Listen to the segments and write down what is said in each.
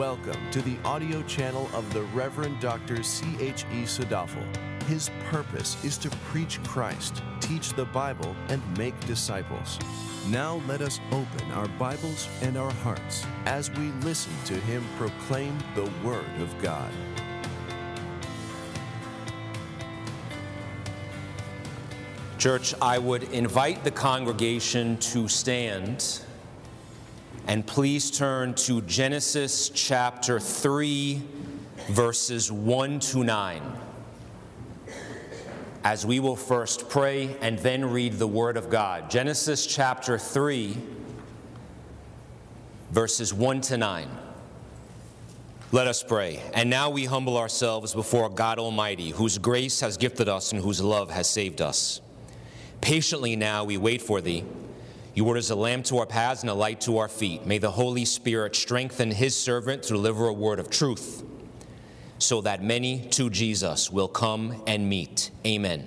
Welcome to the audio channel of the Reverend Dr. C.H.E. Sadafel. His purpose is to preach Christ, teach the Bible, and make disciples. Now let us open our Bibles and our hearts as we listen to him proclaim the Word of God. Church, I would invite the congregation to stand and please turn to Genesis chapter 3, verses 1 to 9. As we will first pray and then read the Word of God. Genesis chapter 3, verses 1 to 9. Let us pray. And now we humble ourselves before God Almighty, whose grace has gifted us and whose love has saved us. Patiently now we wait for thee. Your word is a lamp to our paths and a light to our feet. May the Holy Spirit strengthen his servant to deliver a word of truth, so that many to Jesus will come and meet. Amen.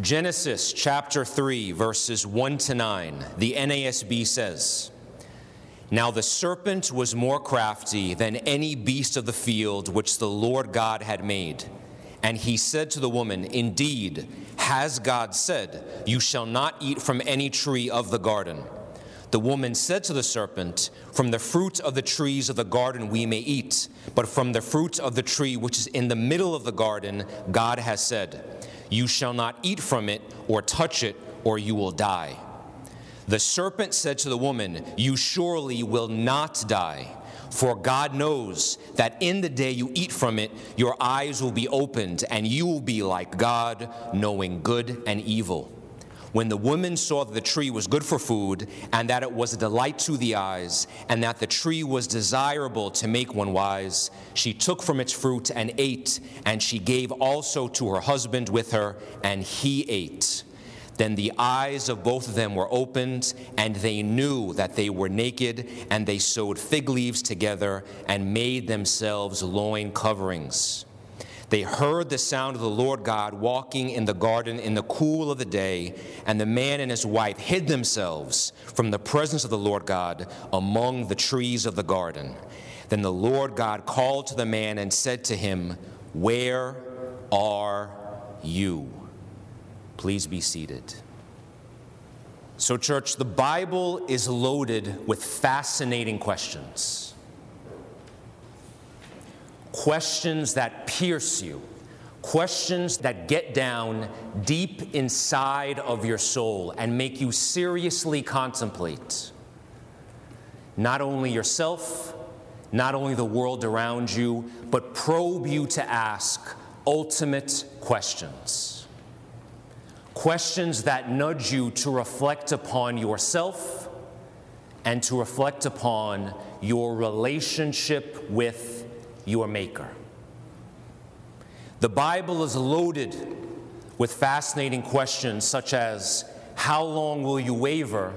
Genesis chapter 3, verses 1 to 9, the NASB says, Now the serpent was more crafty than any beast of the field which the Lord God had made. And he said to the woman, Indeed, has God said, You shall not eat from any tree of the garden? The woman said to the serpent, From the fruit of the trees of the garden we may eat, but from the fruit of the tree which is in the middle of the garden, God has said, You shall not eat from it or touch it, or you will die. The serpent said to the woman, You surely will not die. For God knows that in the day you eat from it, your eyes will be opened, and you will be like God, knowing good and evil. When the woman saw that the tree was good for food, and that it was a delight to the eyes, and that the tree was desirable to make one wise, she took from its fruit and ate, and she gave also to her husband with her, and he ate. Then the eyes of both of them were opened, and they knew that they were naked, and they sewed fig leaves together and made themselves loin coverings. They heard the sound of the Lord God walking in the garden in the cool of the day, and the man and his wife hid themselves from the presence of the Lord God among the trees of the garden. Then the Lord God called to the man and said to him, Where are you? Please be seated. So, church, the Bible is loaded with fascinating questions. Questions that pierce you, questions that get down deep inside of your soul and make you seriously contemplate not only yourself, not only the world around you, but probe you to ask ultimate questions questions that nudge you to reflect upon yourself and to reflect upon your relationship with your Maker. The Bible is loaded with fascinating questions such as How long will you waver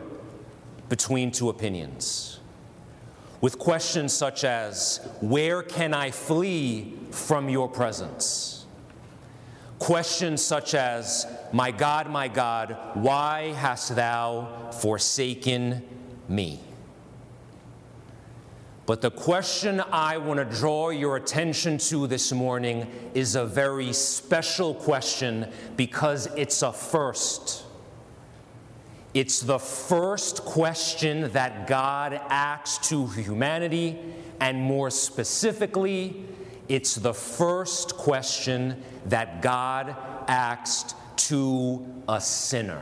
between two opinions? With questions such as Where can I flee from your presence? Questions such as, My God, my God, why hast thou forsaken me? But the question I want to draw your attention to this morning is a very special question because it's a first. It's the first question that God asks to humanity, and more specifically, it's the first question that God asked to a sinner.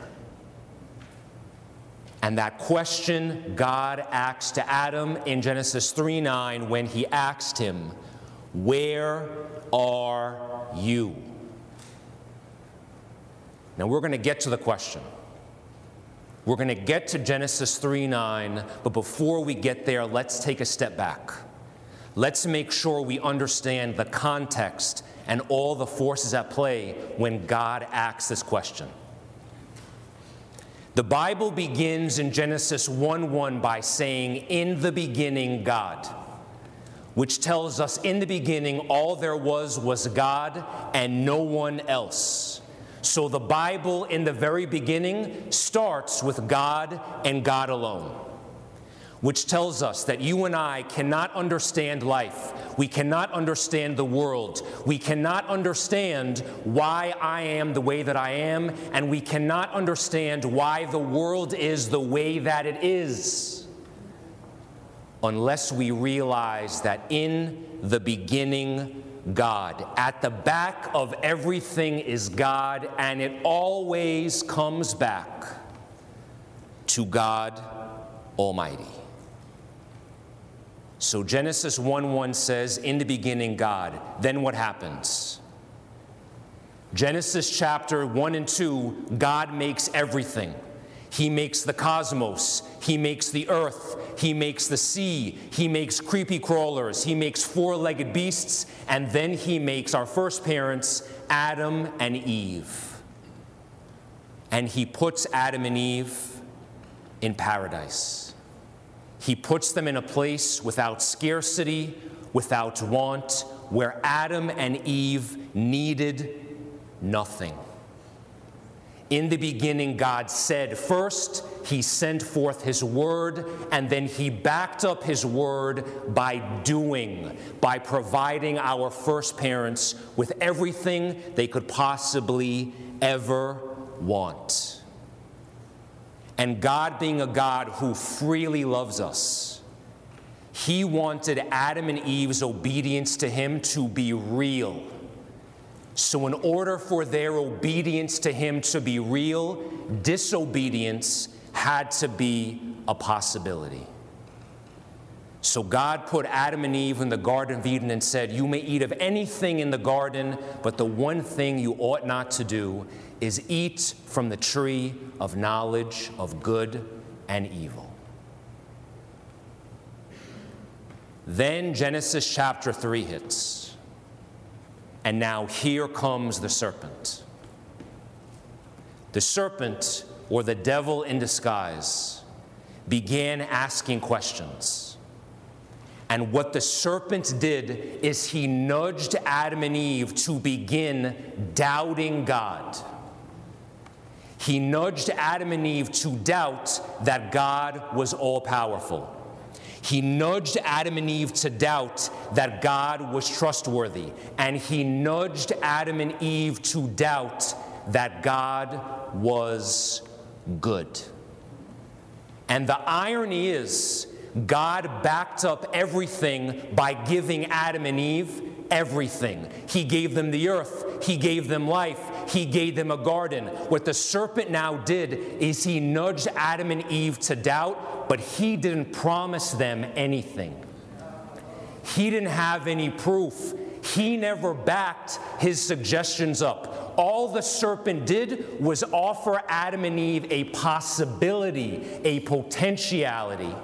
And that question God asked to Adam in Genesis 3 9 when he asked him, Where are you? Now we're going to get to the question. We're going to get to Genesis 3 9, but before we get there, let's take a step back. Let's make sure we understand the context and all the forces at play when God asks this question. The Bible begins in Genesis 1 1 by saying, In the beginning, God, which tells us in the beginning all there was was God and no one else. So the Bible in the very beginning starts with God and God alone. Which tells us that you and I cannot understand life. We cannot understand the world. We cannot understand why I am the way that I am, and we cannot understand why the world is the way that it is unless we realize that in the beginning, God. At the back of everything is God, and it always comes back to God Almighty. So Genesis 1 1 says, In the beginning, God. Then what happens? Genesis chapter 1 and 2, God makes everything. He makes the cosmos, He makes the earth, He makes the sea, He makes creepy crawlers, He makes four legged beasts, and then He makes our first parents, Adam and Eve. And He puts Adam and Eve in paradise. He puts them in a place without scarcity, without want, where Adam and Eve needed nothing. In the beginning, God said, first, He sent forth His word, and then He backed up His word by doing, by providing our first parents with everything they could possibly ever want. And God, being a God who freely loves us, He wanted Adam and Eve's obedience to Him to be real so, in order for their obedience to him to be real, disobedience had to be a possibility. So, God put Adam and Eve in the Garden of Eden and said, You may eat of anything in the garden, but the one thing you ought not to do is eat from the tree of knowledge of good and evil. Then Genesis chapter 3 hits. And now here comes the serpent. The serpent, or the devil in disguise, began asking questions. And what the serpent did is he nudged Adam and Eve to begin doubting God. He nudged Adam and Eve to doubt that God was all powerful. He nudged Adam and Eve to doubt that God was trustworthy, and he nudged Adam and Eve to doubt that God was good. And the irony is, God backed up everything by giving Adam and Eve everything. He gave them the earth, He gave them life, He gave them a garden. What the serpent now did is he nudged Adam and Eve to doubt but he didn't promise them anything. He didn't have any proof. He never backed his suggestions up. All the serpent did was offer Adam and Eve a possibility, a potentiality.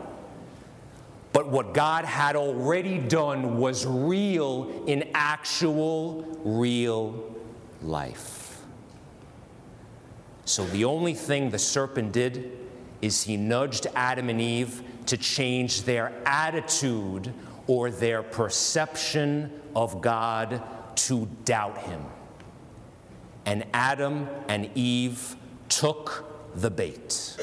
But what God had already done was real in actual, real life. So the only thing the serpent did is he nudged Adam and Eve to change their attitude or their perception of God to doubt him. And Adam and Eve took the bait.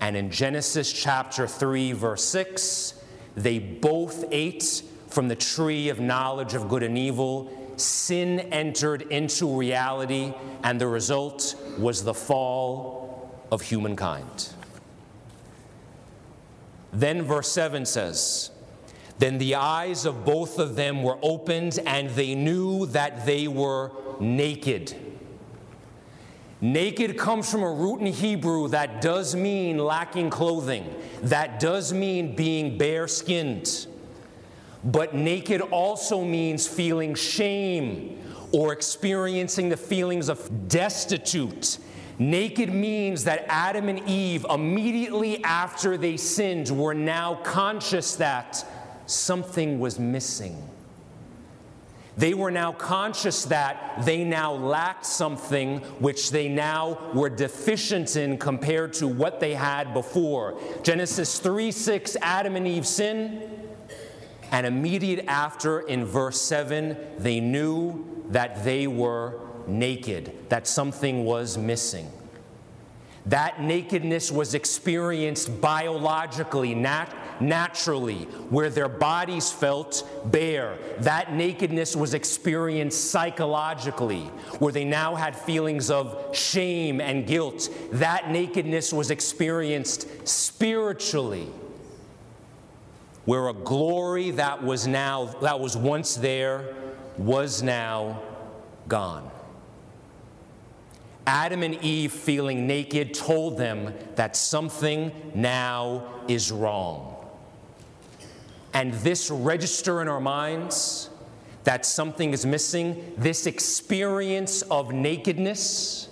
And in Genesis chapter 3, verse 6, they both ate from the tree of knowledge of good and evil. Sin entered into reality, and the result was the fall of humankind. Then verse 7 says, Then the eyes of both of them were opened, and they knew that they were naked. Naked comes from a root in Hebrew that does mean lacking clothing, that does mean being bare skinned. But naked also means feeling shame or experiencing the feelings of destitute Naked means that Adam and Eve, immediately after they sinned, were now conscious that something was missing. They were now conscious that they now lacked something which they now were deficient in compared to what they had before. Genesis 3 6, Adam and Eve sin. And immediate after, in verse 7, they knew that they were naked, that something was missing. That nakedness was experienced biologically, nat- naturally, where their bodies felt bare. That nakedness was experienced psychologically, where they now had feelings of shame and guilt. That nakedness was experienced spiritually, where a glory that was now that was once there was now gone. Adam and Eve, feeling naked, told them that something now is wrong. And this register in our minds that something is missing, this experience of nakedness,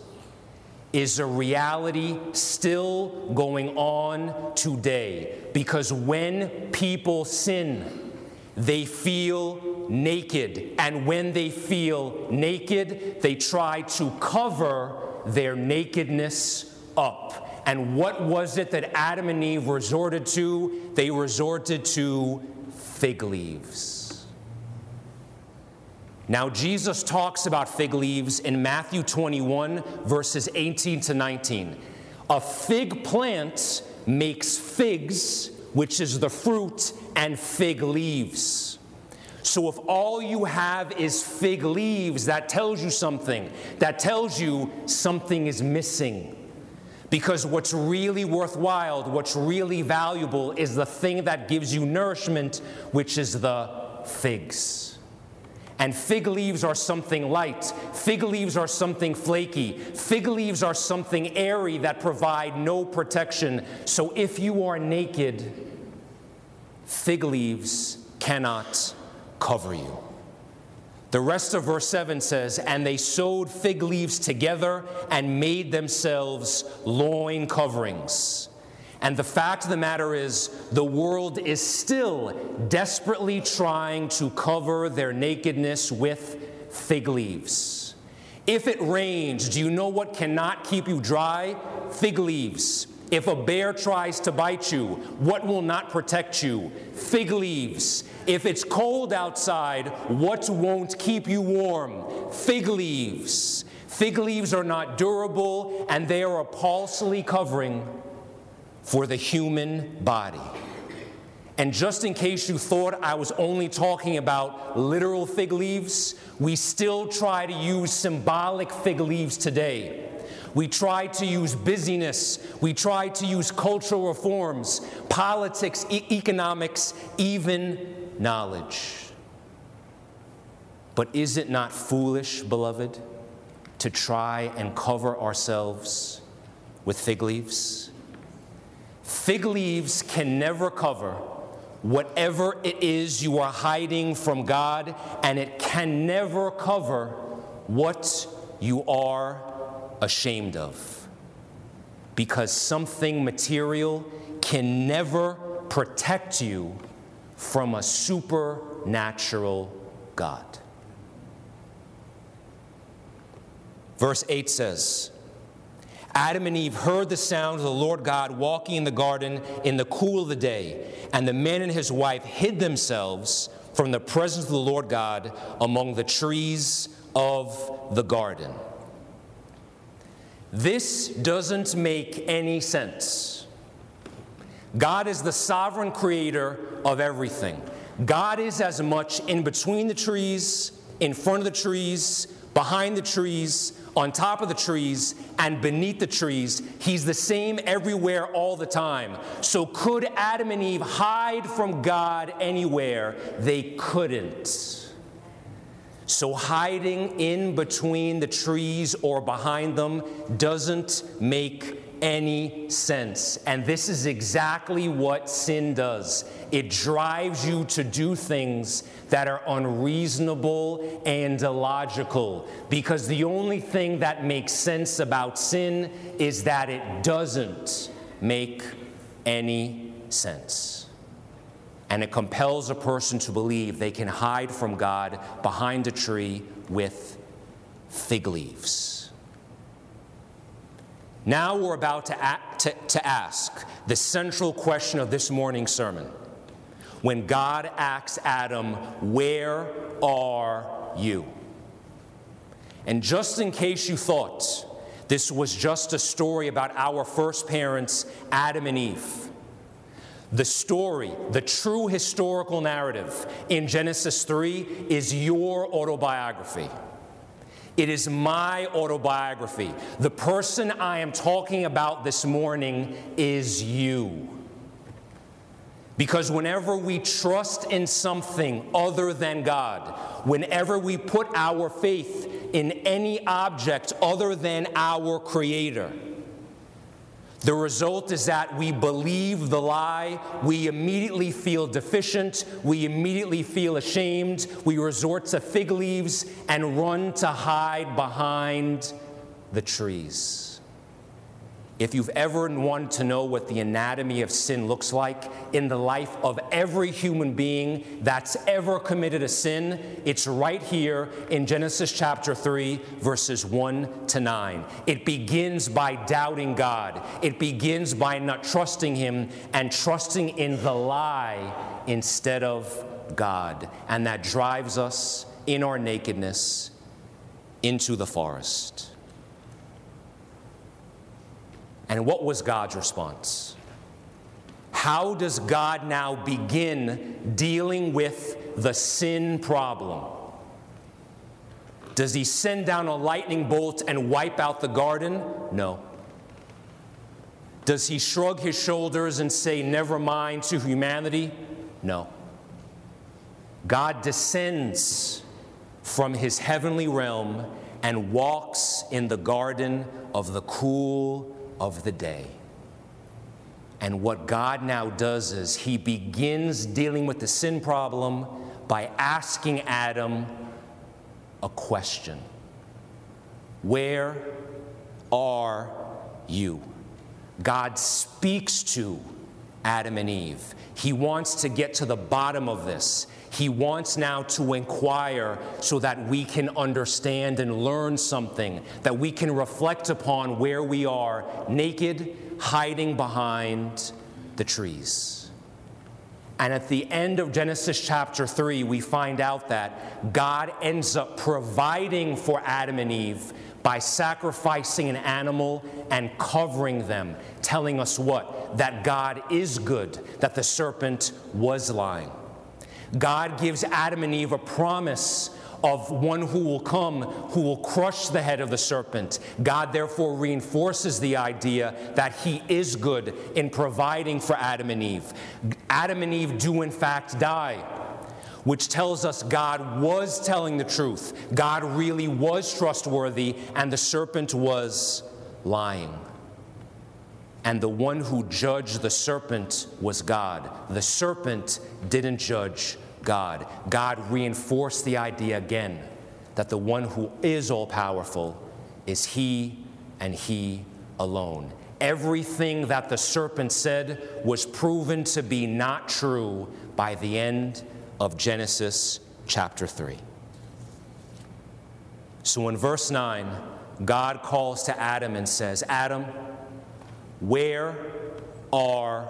is a reality still going on today. Because when people sin, they feel naked. And when they feel naked, they try to cover their nakedness up. And what was it that Adam and Eve resorted to? They resorted to fig leaves. Now, Jesus talks about fig leaves in Matthew 21, verses 18 to 19. A fig plant makes figs, which is the fruit, and fig leaves. So if all you have is fig leaves, that tells you something. That tells you something is missing. Because what's really worthwhile, what's really valuable, is the thing that gives you nourishment, which is the figs. And fig leaves are something light. Fig leaves are something flaky. Fig leaves are something airy that provide no protection. So if you are naked, fig leaves cannot cover you. The rest of verse 7 says, And they sewed fig leaves together and made themselves loin coverings. And the fact of the matter is, the world is still desperately trying to cover their nakedness with fig leaves. If it rains, do you know what cannot keep you dry? Fig leaves. If a bear tries to bite you, what will not protect you? Fig leaves. If it's cold outside, what won't keep you warm? Fig leaves. Fig leaves are not durable and they are a palsy covering for the human body. And just in case you thought I was only talking about literal fig leaves, we still try to use symbolic fig leaves today. We try to use busyness. We try to use cultural reforms, politics, e- economics, even knowledge. But is it not foolish, beloved, to try and cover ourselves with fig leaves? Fig leaves can never cover whatever it is you are hiding from God, and it can never cover what you are ashamed of. Because something material can never protect you from a supernatural God. Verse 8 says, Adam and Eve heard the sound of the Lord God walking in the garden in the cool of the day, and the man and his wife hid themselves from the presence of the Lord God among the trees of the garden. This doesn't make any sense. God is the sovereign creator of everything. God is as much in between the trees, in front of the trees, behind the trees, on top of the trees, and beneath the trees. He's the same everywhere all the time. So, could Adam and Eve hide from God anywhere? They couldn't. So, hiding in between the trees or behind them doesn't make any sense. And this is exactly what sin does it drives you to do things that are unreasonable and illogical. Because the only thing that makes sense about sin is that it doesn't make any sense. And it compels a person to believe they can hide from God behind a tree with fig leaves. Now we're about to, to, to ask the central question of this morning's sermon. When God asks Adam, Where are you? And just in case you thought This was just a story about our first parents, Adam and Eve. The story, the true historical narrative in Genesis 3 is your autobiography. It is my autobiography. The person I am talking about this morning is you. Because whenever we trust in something other than God, whenever we put our faith in any object other than our Creator, the result is that we believe the lie, we immediately feel deficient, we immediately feel ashamed, we resort to fig leaves and run to hide behind the trees. If you've ever wanted to know what the anatomy of sin looks like in the life of every human being that's ever committed a sin, it's right here in Genesis chapter 3, verses 1 to 9. It begins by doubting God, it begins by not trusting Him and trusting in the lie instead of God. And that drives us in our nakedness into the forest. And what was God's response? How does God now begin dealing with the sin problem? Does he send down a lightning bolt and wipe out the garden? No. Does he shrug his shoulders and say, never mind to humanity? No. God descends from his heavenly realm and walks in the garden of the cool of the day. And what God now does is he begins dealing with the sin problem by asking Adam a question Where are you? God speaks to Adam and Eve. He wants to get to the bottom of this. He wants now to inquire so that we can understand and learn something, that we can reflect upon where we are naked, hiding behind the trees. And at the end of Genesis chapter 3, we find out that God ends up providing for Adam and Eve by sacrificing an animal and covering them, telling us what? That God is good, that the serpent was lying. God gives Adam and Eve a promise of one who will come who will crush the head of the serpent. God therefore reinforces the idea that he is good in providing for Adam and Eve. Adam and Eve do, in fact, die. Which tells us God was telling the truth. God really was trustworthy, and the serpent was lying. And the one who judged the serpent was God. The serpent didn't judge God. God reinforced the idea again that the one who is all powerful is He and He alone. Everything that the serpent said was proven to be not true by the end of Genesis chapter 3. So in verse 9, God calls to Adam and says, Adam, where are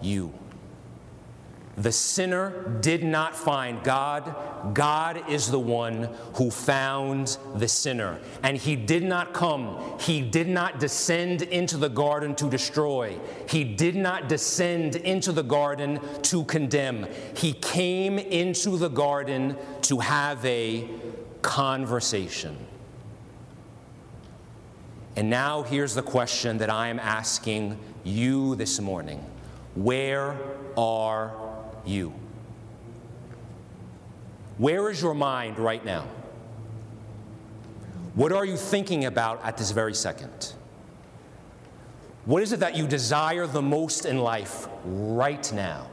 you? The sinner did not find God. God is the one who found the sinner. And he did not come, he did not descend into the garden to destroy. He did not descend into the garden to condemn. He came into the garden to have a conversation. And now here's the question that I am asking you this morning Where are you? Where is your mind right now? What are you thinking about at this very second? What is it that you desire the most in life right now?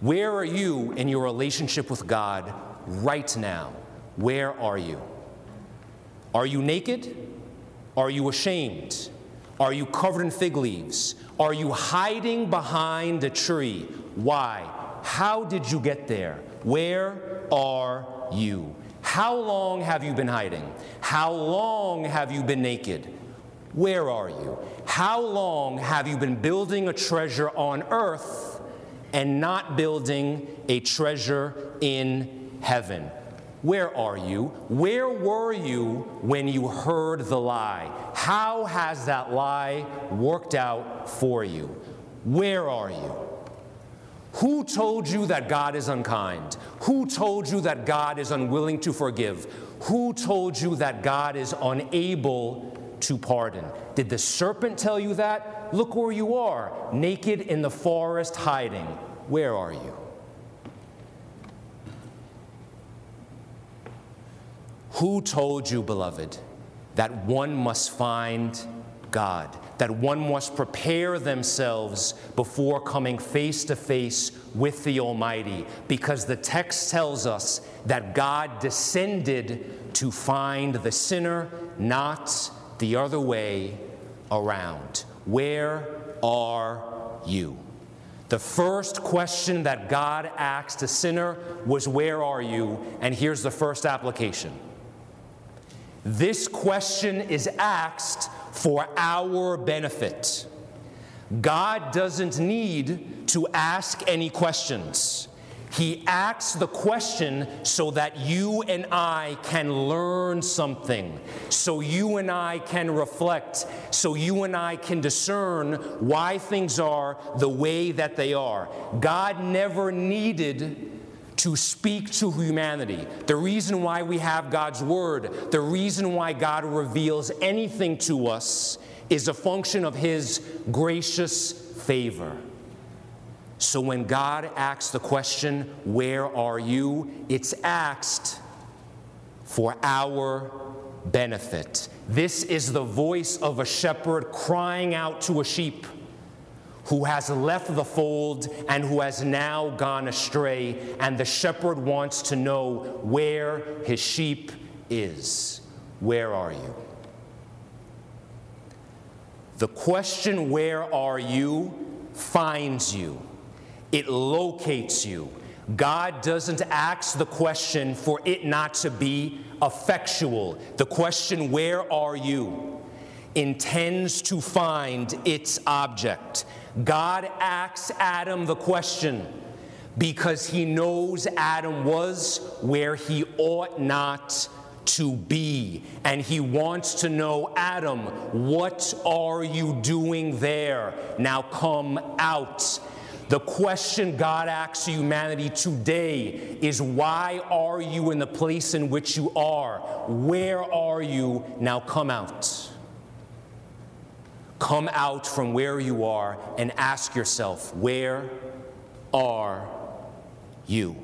Where are you in your relationship with God right now? Where are you? Are you naked? Are you ashamed? Are you covered in fig leaves? Are you hiding behind a tree? Why? How did you get there? Where are you? How long have you been hiding? How long have you been naked? Where are you? How long have you been building a treasure on earth and not building a treasure in heaven? Where are you? Where were you when you heard the lie? How has that lie worked out for you? Where are you? Who told you that God is unkind? Who told you that God is unwilling to forgive? Who told you that God is unable to pardon? Did the serpent tell you that? Look where you are, naked in the forest hiding. Where are you? Who told you, beloved, that one must find God, that one must prepare themselves before coming face to face with the Almighty? Because the text tells us that God descended to find the sinner, not the other way around. Where are you? The first question that God asked a sinner was, Where are you? And here's the first application this question is asked for our benefit. God doesn't need to ask any questions. He asks the question so that you and I can learn something, so you and I can reflect, so you and I can discern why things are the way that they are. God never needed to speak to humanity. The reason why we have God's Word, the reason why God reveals anything to us is a function of His gracious favor. So when God asks the question, Where are you? it's asked for our benefit. This is the voice of a shepherd crying out to a sheep who has left the fold and who has now gone astray, and the shepherd wants to know where his sheep is. Where are you? The question, Where are you? finds you, it locates you. God doesn't ask the question for it not to be effectual. The question, Where are you? intends to find its object. God asks Adam the question because he knows Adam was where he ought not to be. And he wants to know, Adam, what are you doing there? Now come out. The question God asks humanity today is why are you in the place in which you are? Where are you? Now come out. Come out from where you are and ask yourself, where are you?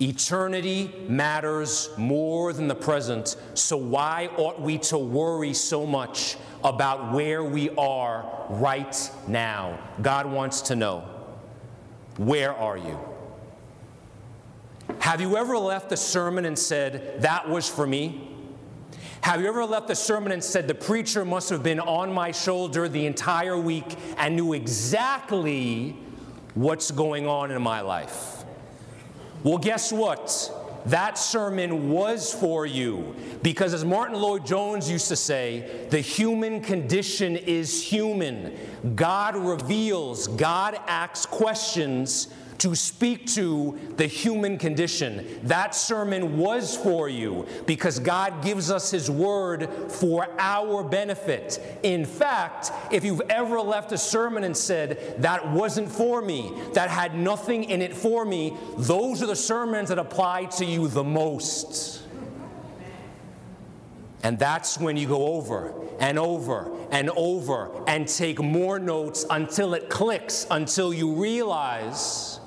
Eternity matters more than the present, so why ought we to worry so much about where we are right now? God wants to know, where are you? Have you ever left a sermon and said, That was for me? Have you ever left a sermon and said, The preacher must have been on my shoulder the entire week and knew exactly what's going on in my life? Well, guess what? That sermon was for you because, as Martyn Lloyd-Jones used to say, the human condition is human. God reveals, God asks questions to speak to the human condition. That sermon was for you because God gives us His word for our benefit. In fact, if you've ever left a sermon and said, That wasn't for me, that had nothing in it for me, those are the sermons that apply to you the most. And that's when you go over and over and over and take more notes until it clicks, until you realize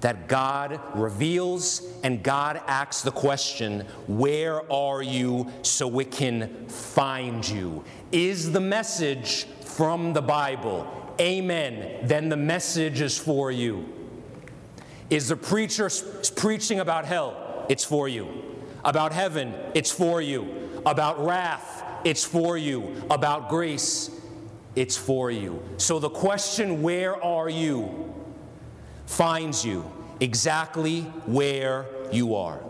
that God reveals and God asks the question, Where are you so it can find you? Is the message from the Bible? Amen. Then the message is for you. Is the preacher preaching about hell? It's for you. About heaven? It's for you. About wrath? It's for you. About grace? It's for you. So the question, Where are you? Finds you exactly where you are.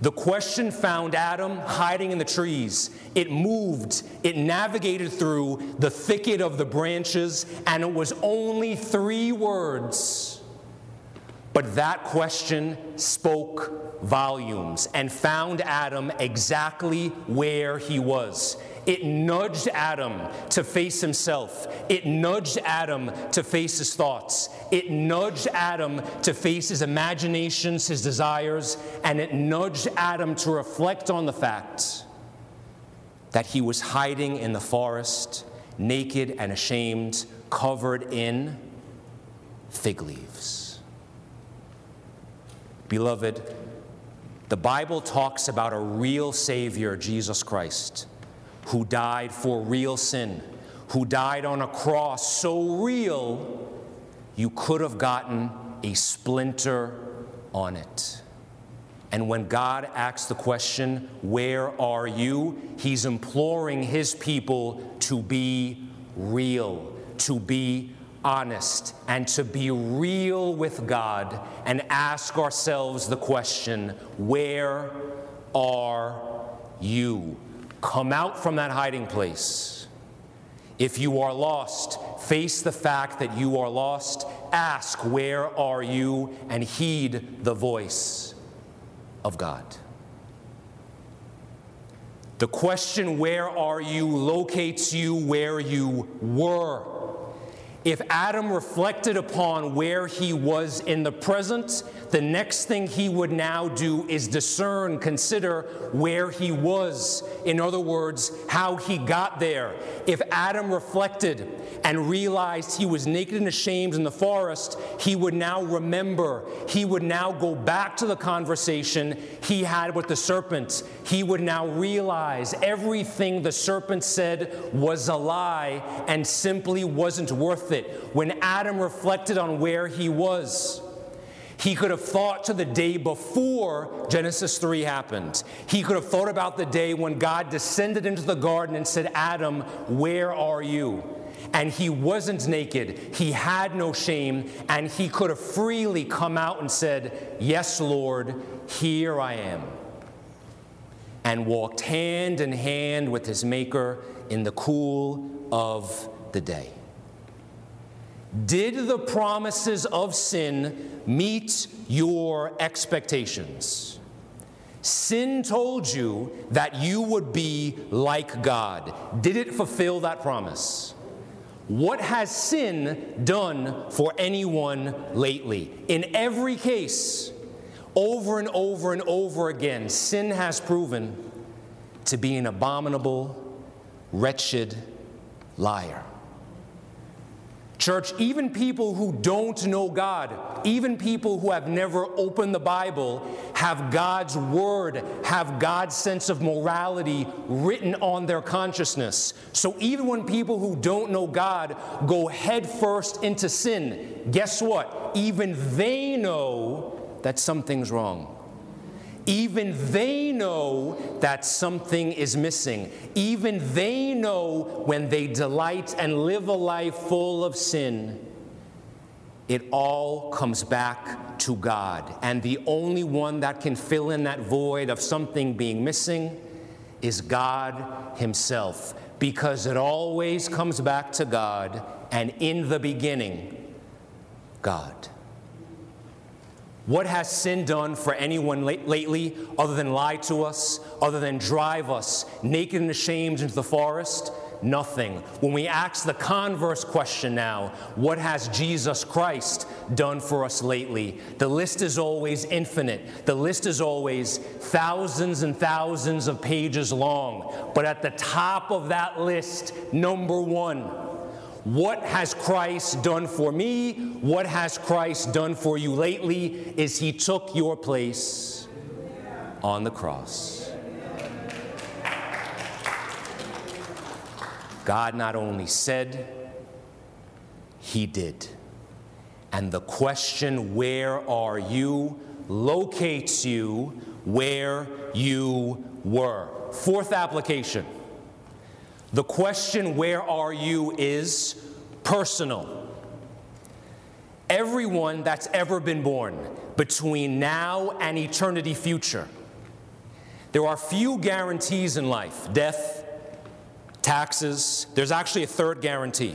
The question found Adam hiding in the trees. It moved, it navigated through the thicket of the branches, and it was only three words. But that question spoke volumes and found Adam exactly where he was. It nudged Adam to face himself. It nudged Adam to face his thoughts. It nudged Adam to face his imaginations, his desires, and it nudged Adam to reflect on the fact that he was hiding in the forest, naked and ashamed, covered in fig leaves. Beloved, the Bible talks about a real Savior, Jesus Christ, who died for real sin, who died on a cross so real you could have gotten a splinter on it. And when God asks the question, Where are you? He's imploring his people to be real, to be honest, and to be real with God and ask ourselves the question, Where are you? Come out from that hiding place. If you are lost, face the fact that you are lost. Ask, Where are you? and heed the voice of God. The question, Where are you? locates you where you were. If Adam reflected upon where he was in the present, the next thing he would now do is discern, consider where he was. In other words, how he got there. If Adam reflected and realized he was naked and ashamed in the forest, he would now remember. He would now go back to the conversation he had with the serpent. He would now realize everything the serpent said was a lie and simply wasn't worth it. When Adam reflected on where he was, he could have thought to the day before Genesis 3 happened. He could have thought about the day when God descended into the garden and said, Adam, where are you? And he wasn't naked, he had no shame, and he could have freely come out and said, Yes, Lord, here I am. And walked hand in hand with his Maker in the cool of the day. Did the promises of sin meet your expectations? Sin told you that you would be like God. Did it fulfill that promise? What has sin done for anyone lately? In every case, over and over and over again, sin has proven to be an abominable, wretched liar. Church, even people who don't know God, even people who have never opened the Bible, have God's word, have God's sense of morality written on their consciousness. So even when people who don't know God go headfirst into sin, guess what? Even they know that something's wrong. Even they know that something is missing. Even they know when they delight and live a life full of sin, it all comes back to God. And the only one that can fill in that void of something being missing is God Himself, because it always comes back to God, and in the beginning, God. What has sin done for anyone lately other than lie to us, other than drive us naked and ashamed into the forest? Nothing. When we ask the converse question now, what has Jesus Christ done for us lately? The list is always infinite. The list is always thousands and thousands of pages long. But at the top of that list, number one, what has Christ done for me? What has Christ done for you lately? Is he took your place on the cross. God not only said, he did. And the question, where are you, locates you where you were. Fourth application the question, where are you, is personal. Everyone that's ever been born between now and eternity future. There are few guarantees in life death, taxes. There's actually a third guarantee.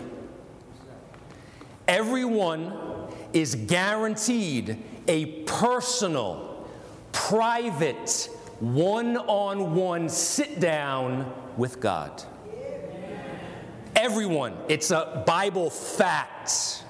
Everyone is guaranteed a personal, private, one on one sit down with God. Everyone, it's a Bible fact.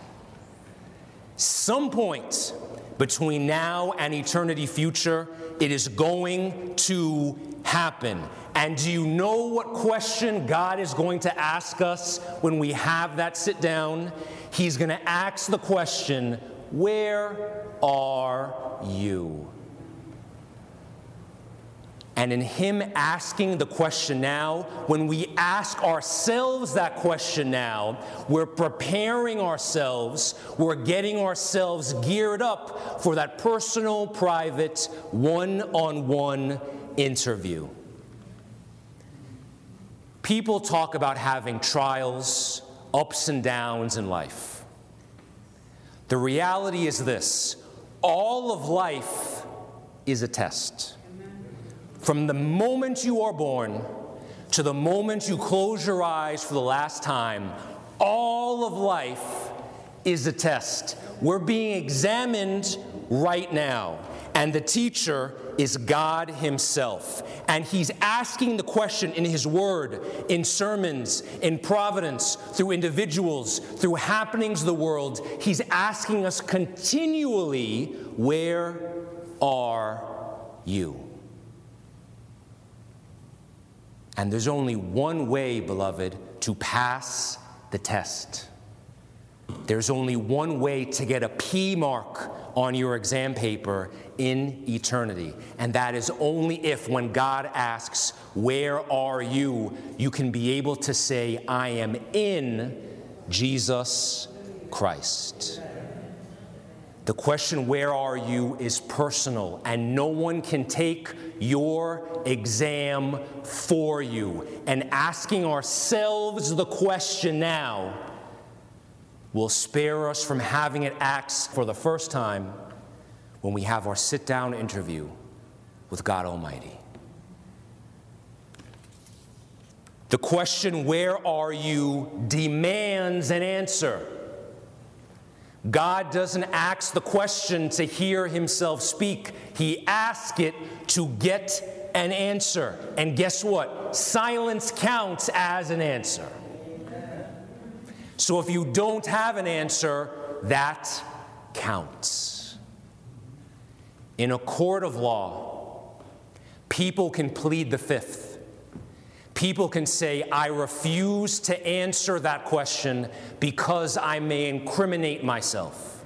Some point between now and eternity future, it is going to happen. And do you know what question God is going to ask us when we have that sit down? He's going to ask the question, Where are you? And in Him asking the question now, when we ask ourselves that question now, we're preparing ourselves, we're getting ourselves geared up for that personal, private, one on one interview. People talk about having trials, ups and downs in life. The reality is this all of life is a test. From the moment you are born to the moment you close your eyes for the last time, all of life is a test. We're being examined right now, and the teacher is God Himself. And He's asking the question in His Word, in sermons, in providence, through individuals, through happenings of the world. He's asking us continually, Where are you? And there's only one way, beloved, to pass the test. There's only one way to get a P mark on your exam paper in eternity. And that is only if, when God asks, Where are you? you can be able to say, I am in Jesus Christ. The question, Where are you? is personal, and no one can take your exam for you. And asking ourselves the question now will spare us from having it asked for the first time when we have our sit down interview with God Almighty. The question, Where are you? demands an answer. God doesn't ask the question to hear himself speak, he asks it to get an answer. And guess what? Silence counts as an answer. So if you don't have an answer, that counts. In a court of law, people can plead the fifth. People can say, I refuse to answer that question because I may incriminate myself.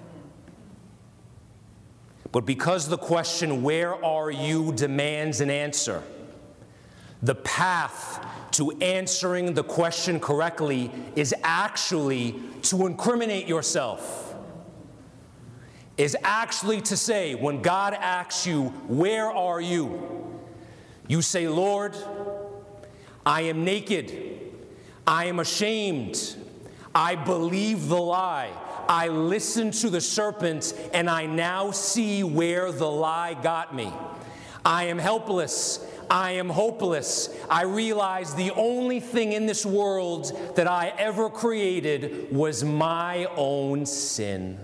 But because the question, Where are you, demands an answer, the path to answering the question correctly is actually to incriminate yourself. Is actually to say, when God asks you, Where are you? you say, Lord, I am naked. I am ashamed. I believe the lie. I listened to the serpent, and I now see where the lie got me. I am helpless. I am hopeless. I realize the only thing in this world that I ever created was my own sin.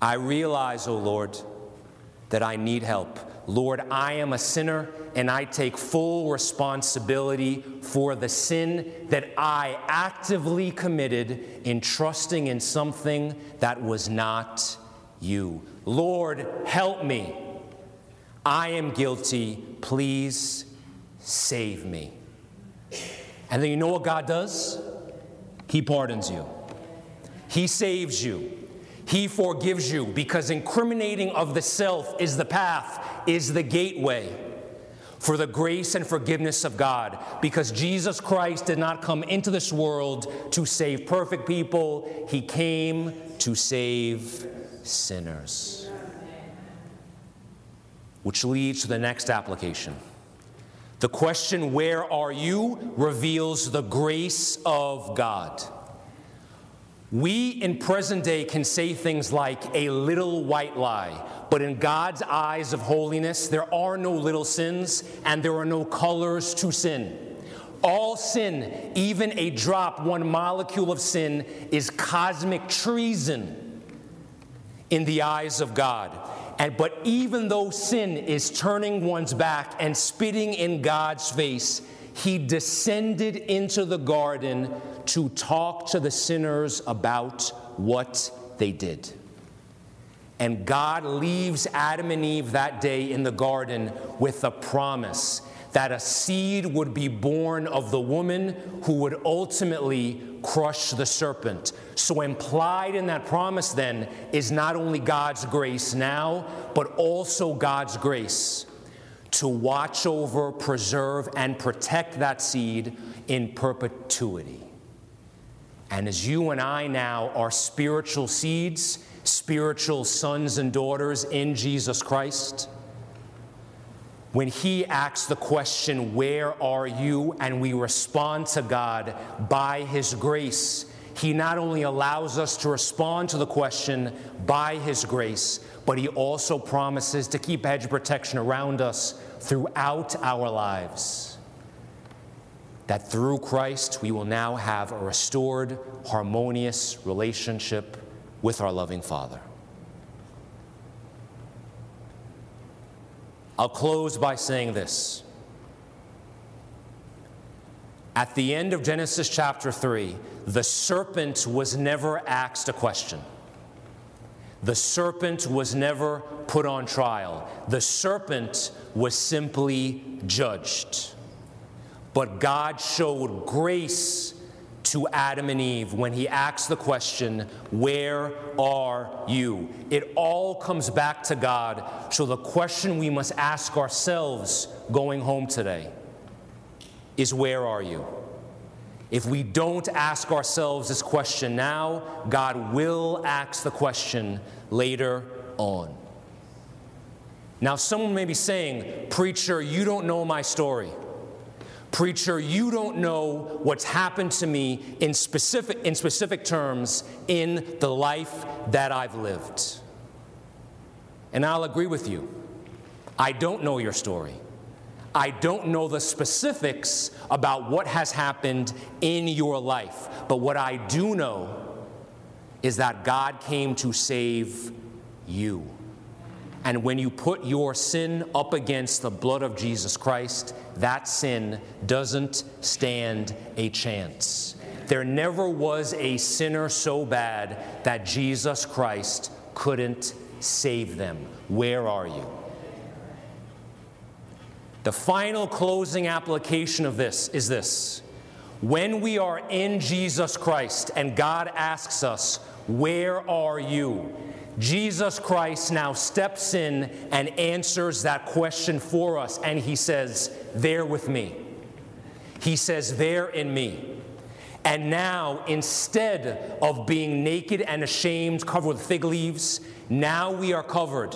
I realize, O oh Lord, that I need help. Lord, I am a sinner and I take full responsibility for the sin that I actively committed in trusting in something that was not you. Lord, help me. I am guilty. Please save me. And then you know what God does? He pardons you, He saves you. He forgives you because incriminating of the self is the path, is the gateway for the grace and forgiveness of God. Because Jesus Christ did not come into this world to save perfect people, He came to save sinners. Which leads to the next application. The question, Where are you? reveals the grace of God. We in present day can say things like a little white lie, but in God's eyes of holiness, there are no little sins and there are no colors to sin. All sin, even a drop, one molecule of sin, is cosmic treason in the eyes of God. And, but even though sin is turning one's back and spitting in God's face, he descended into the garden to talk to the sinners about what they did. And God leaves Adam and Eve that day in the garden with a promise that a seed would be born of the woman who would ultimately crush the serpent. So, implied in that promise then is not only God's grace now, but also God's grace to watch over, preserve, and protect that seed in perpetuity. And as you and I now are spiritual seeds, spiritual sons and daughters in Jesus Christ, when He asks the question, Where are you? and we respond to God by His grace, He not only allows us to respond to the question by His grace, but He also promises to keep hedge protection around us throughout our lives. That through Christ, we will now have a restored, harmonious relationship with our loving Father. I'll close by saying this. At the end of Genesis chapter 3, the serpent was never asked a question. The serpent was never put on trial. The serpent was simply judged. But God showed grace to Adam and Eve when he asked the question, Where are you? It all comes back to God. So the question we must ask ourselves going home today is, Where are you? If we don't ask ourselves this question now, God will ask the question later on. Now, someone may be saying, Preacher, you don't know my story. Preacher, you don't know what's happened to me in specific, in specific terms in the life that I've lived. And I'll agree with you. I don't know your story. I don't know the specifics about what has happened in your life. But what I do know is that God came to save you. And when you put your sin up against the blood of Jesus Christ, that sin doesn't stand a chance. There never was a sinner so bad that Jesus Christ couldn't save them. Where are you? The final closing application of this is this. When we are in Jesus Christ and God asks us, Where are you? Jesus Christ now steps in and answers that question for us, and he says, There with me. He says, There in me. And now, instead of being naked and ashamed, covered with fig leaves, now we are covered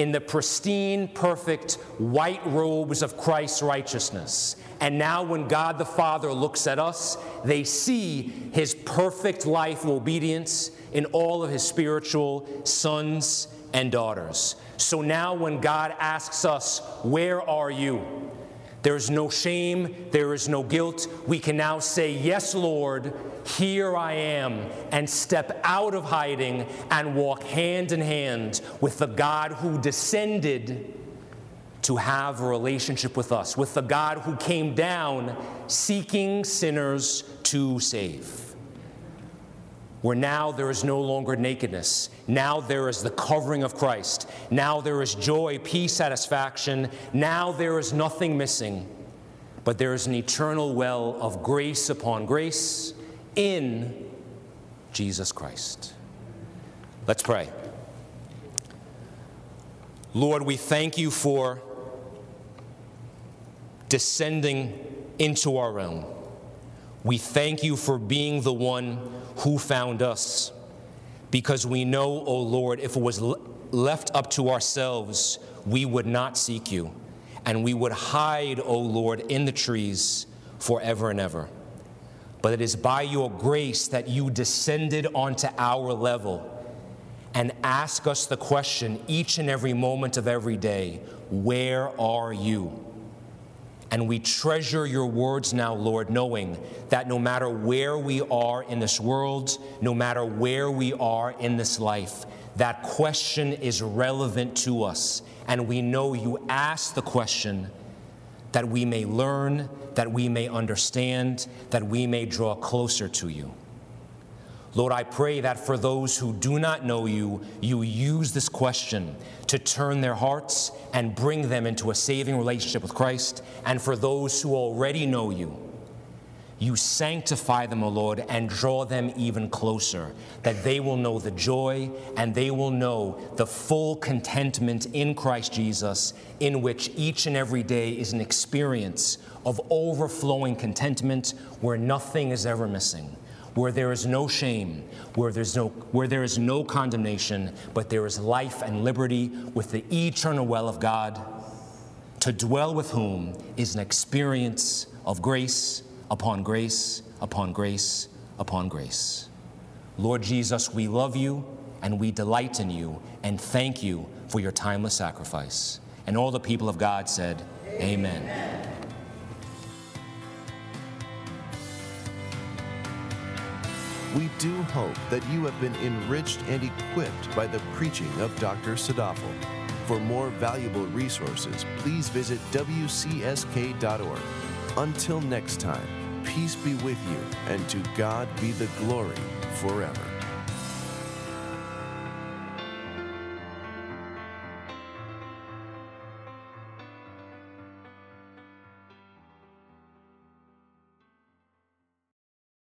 in the pristine, perfect white robes of Christ's righteousness. And now, when God the Father looks at us, they see his perfect life of obedience in all of his spiritual sons and daughters. So now, when God asks us, Where are you? There is no shame, there is no guilt. We can now say, Yes, Lord, here I am, and step out of hiding and walk hand in hand with the God who descended to have a relationship with us, with the God who came down seeking sinners to save where now there is no longer nakedness. Now there is the covering of Christ. Now there is joy, peace, satisfaction. Now there is nothing missing, but there is an eternal well of grace upon grace in Jesus Christ. Let's pray. Lord, we thank you for descending into our realm. We thank you for being the one who found us. Because we know, O Lord, if it was left up to ourselves, we would not seek you. And we would hide, O Lord, in the trees forever and ever. But it is by your grace that you descended onto our level and ask us the question each and every moment of every day Where are you? And we treasure your words now, Lord, knowing that no matter where we are in this world, no matter where we are in this life, that question is relevant to us. And we know you ask the question that we may learn, that we may understand, that we may draw closer to you. Lord, I pray that for those who do not know you, you use this question to turn their hearts and bring them into a saving relationship with Christ. And for those who already know you, you sanctify them, O Lord, and draw them even closer, that they will know the joy and they will know the full contentment in Christ Jesus, in which each and every day is an experience of overflowing contentment where nothing is ever missing where there is no shame, where, there's no, where there is no condemnation, but there is life and liberty with the eternal well of God, to dwell with whom is an experience of grace upon grace upon grace upon grace. Lord Jesus, we love you and we delight in you and thank you for your timeless sacrifice. And all the people of God said, Amen. Amen. We do hope that you have been enriched and equipped by the preaching of Dr. Sadafel. For more valuable resources, please visit wcsk.org. Until next time, peace be with you, and to God be the glory forever.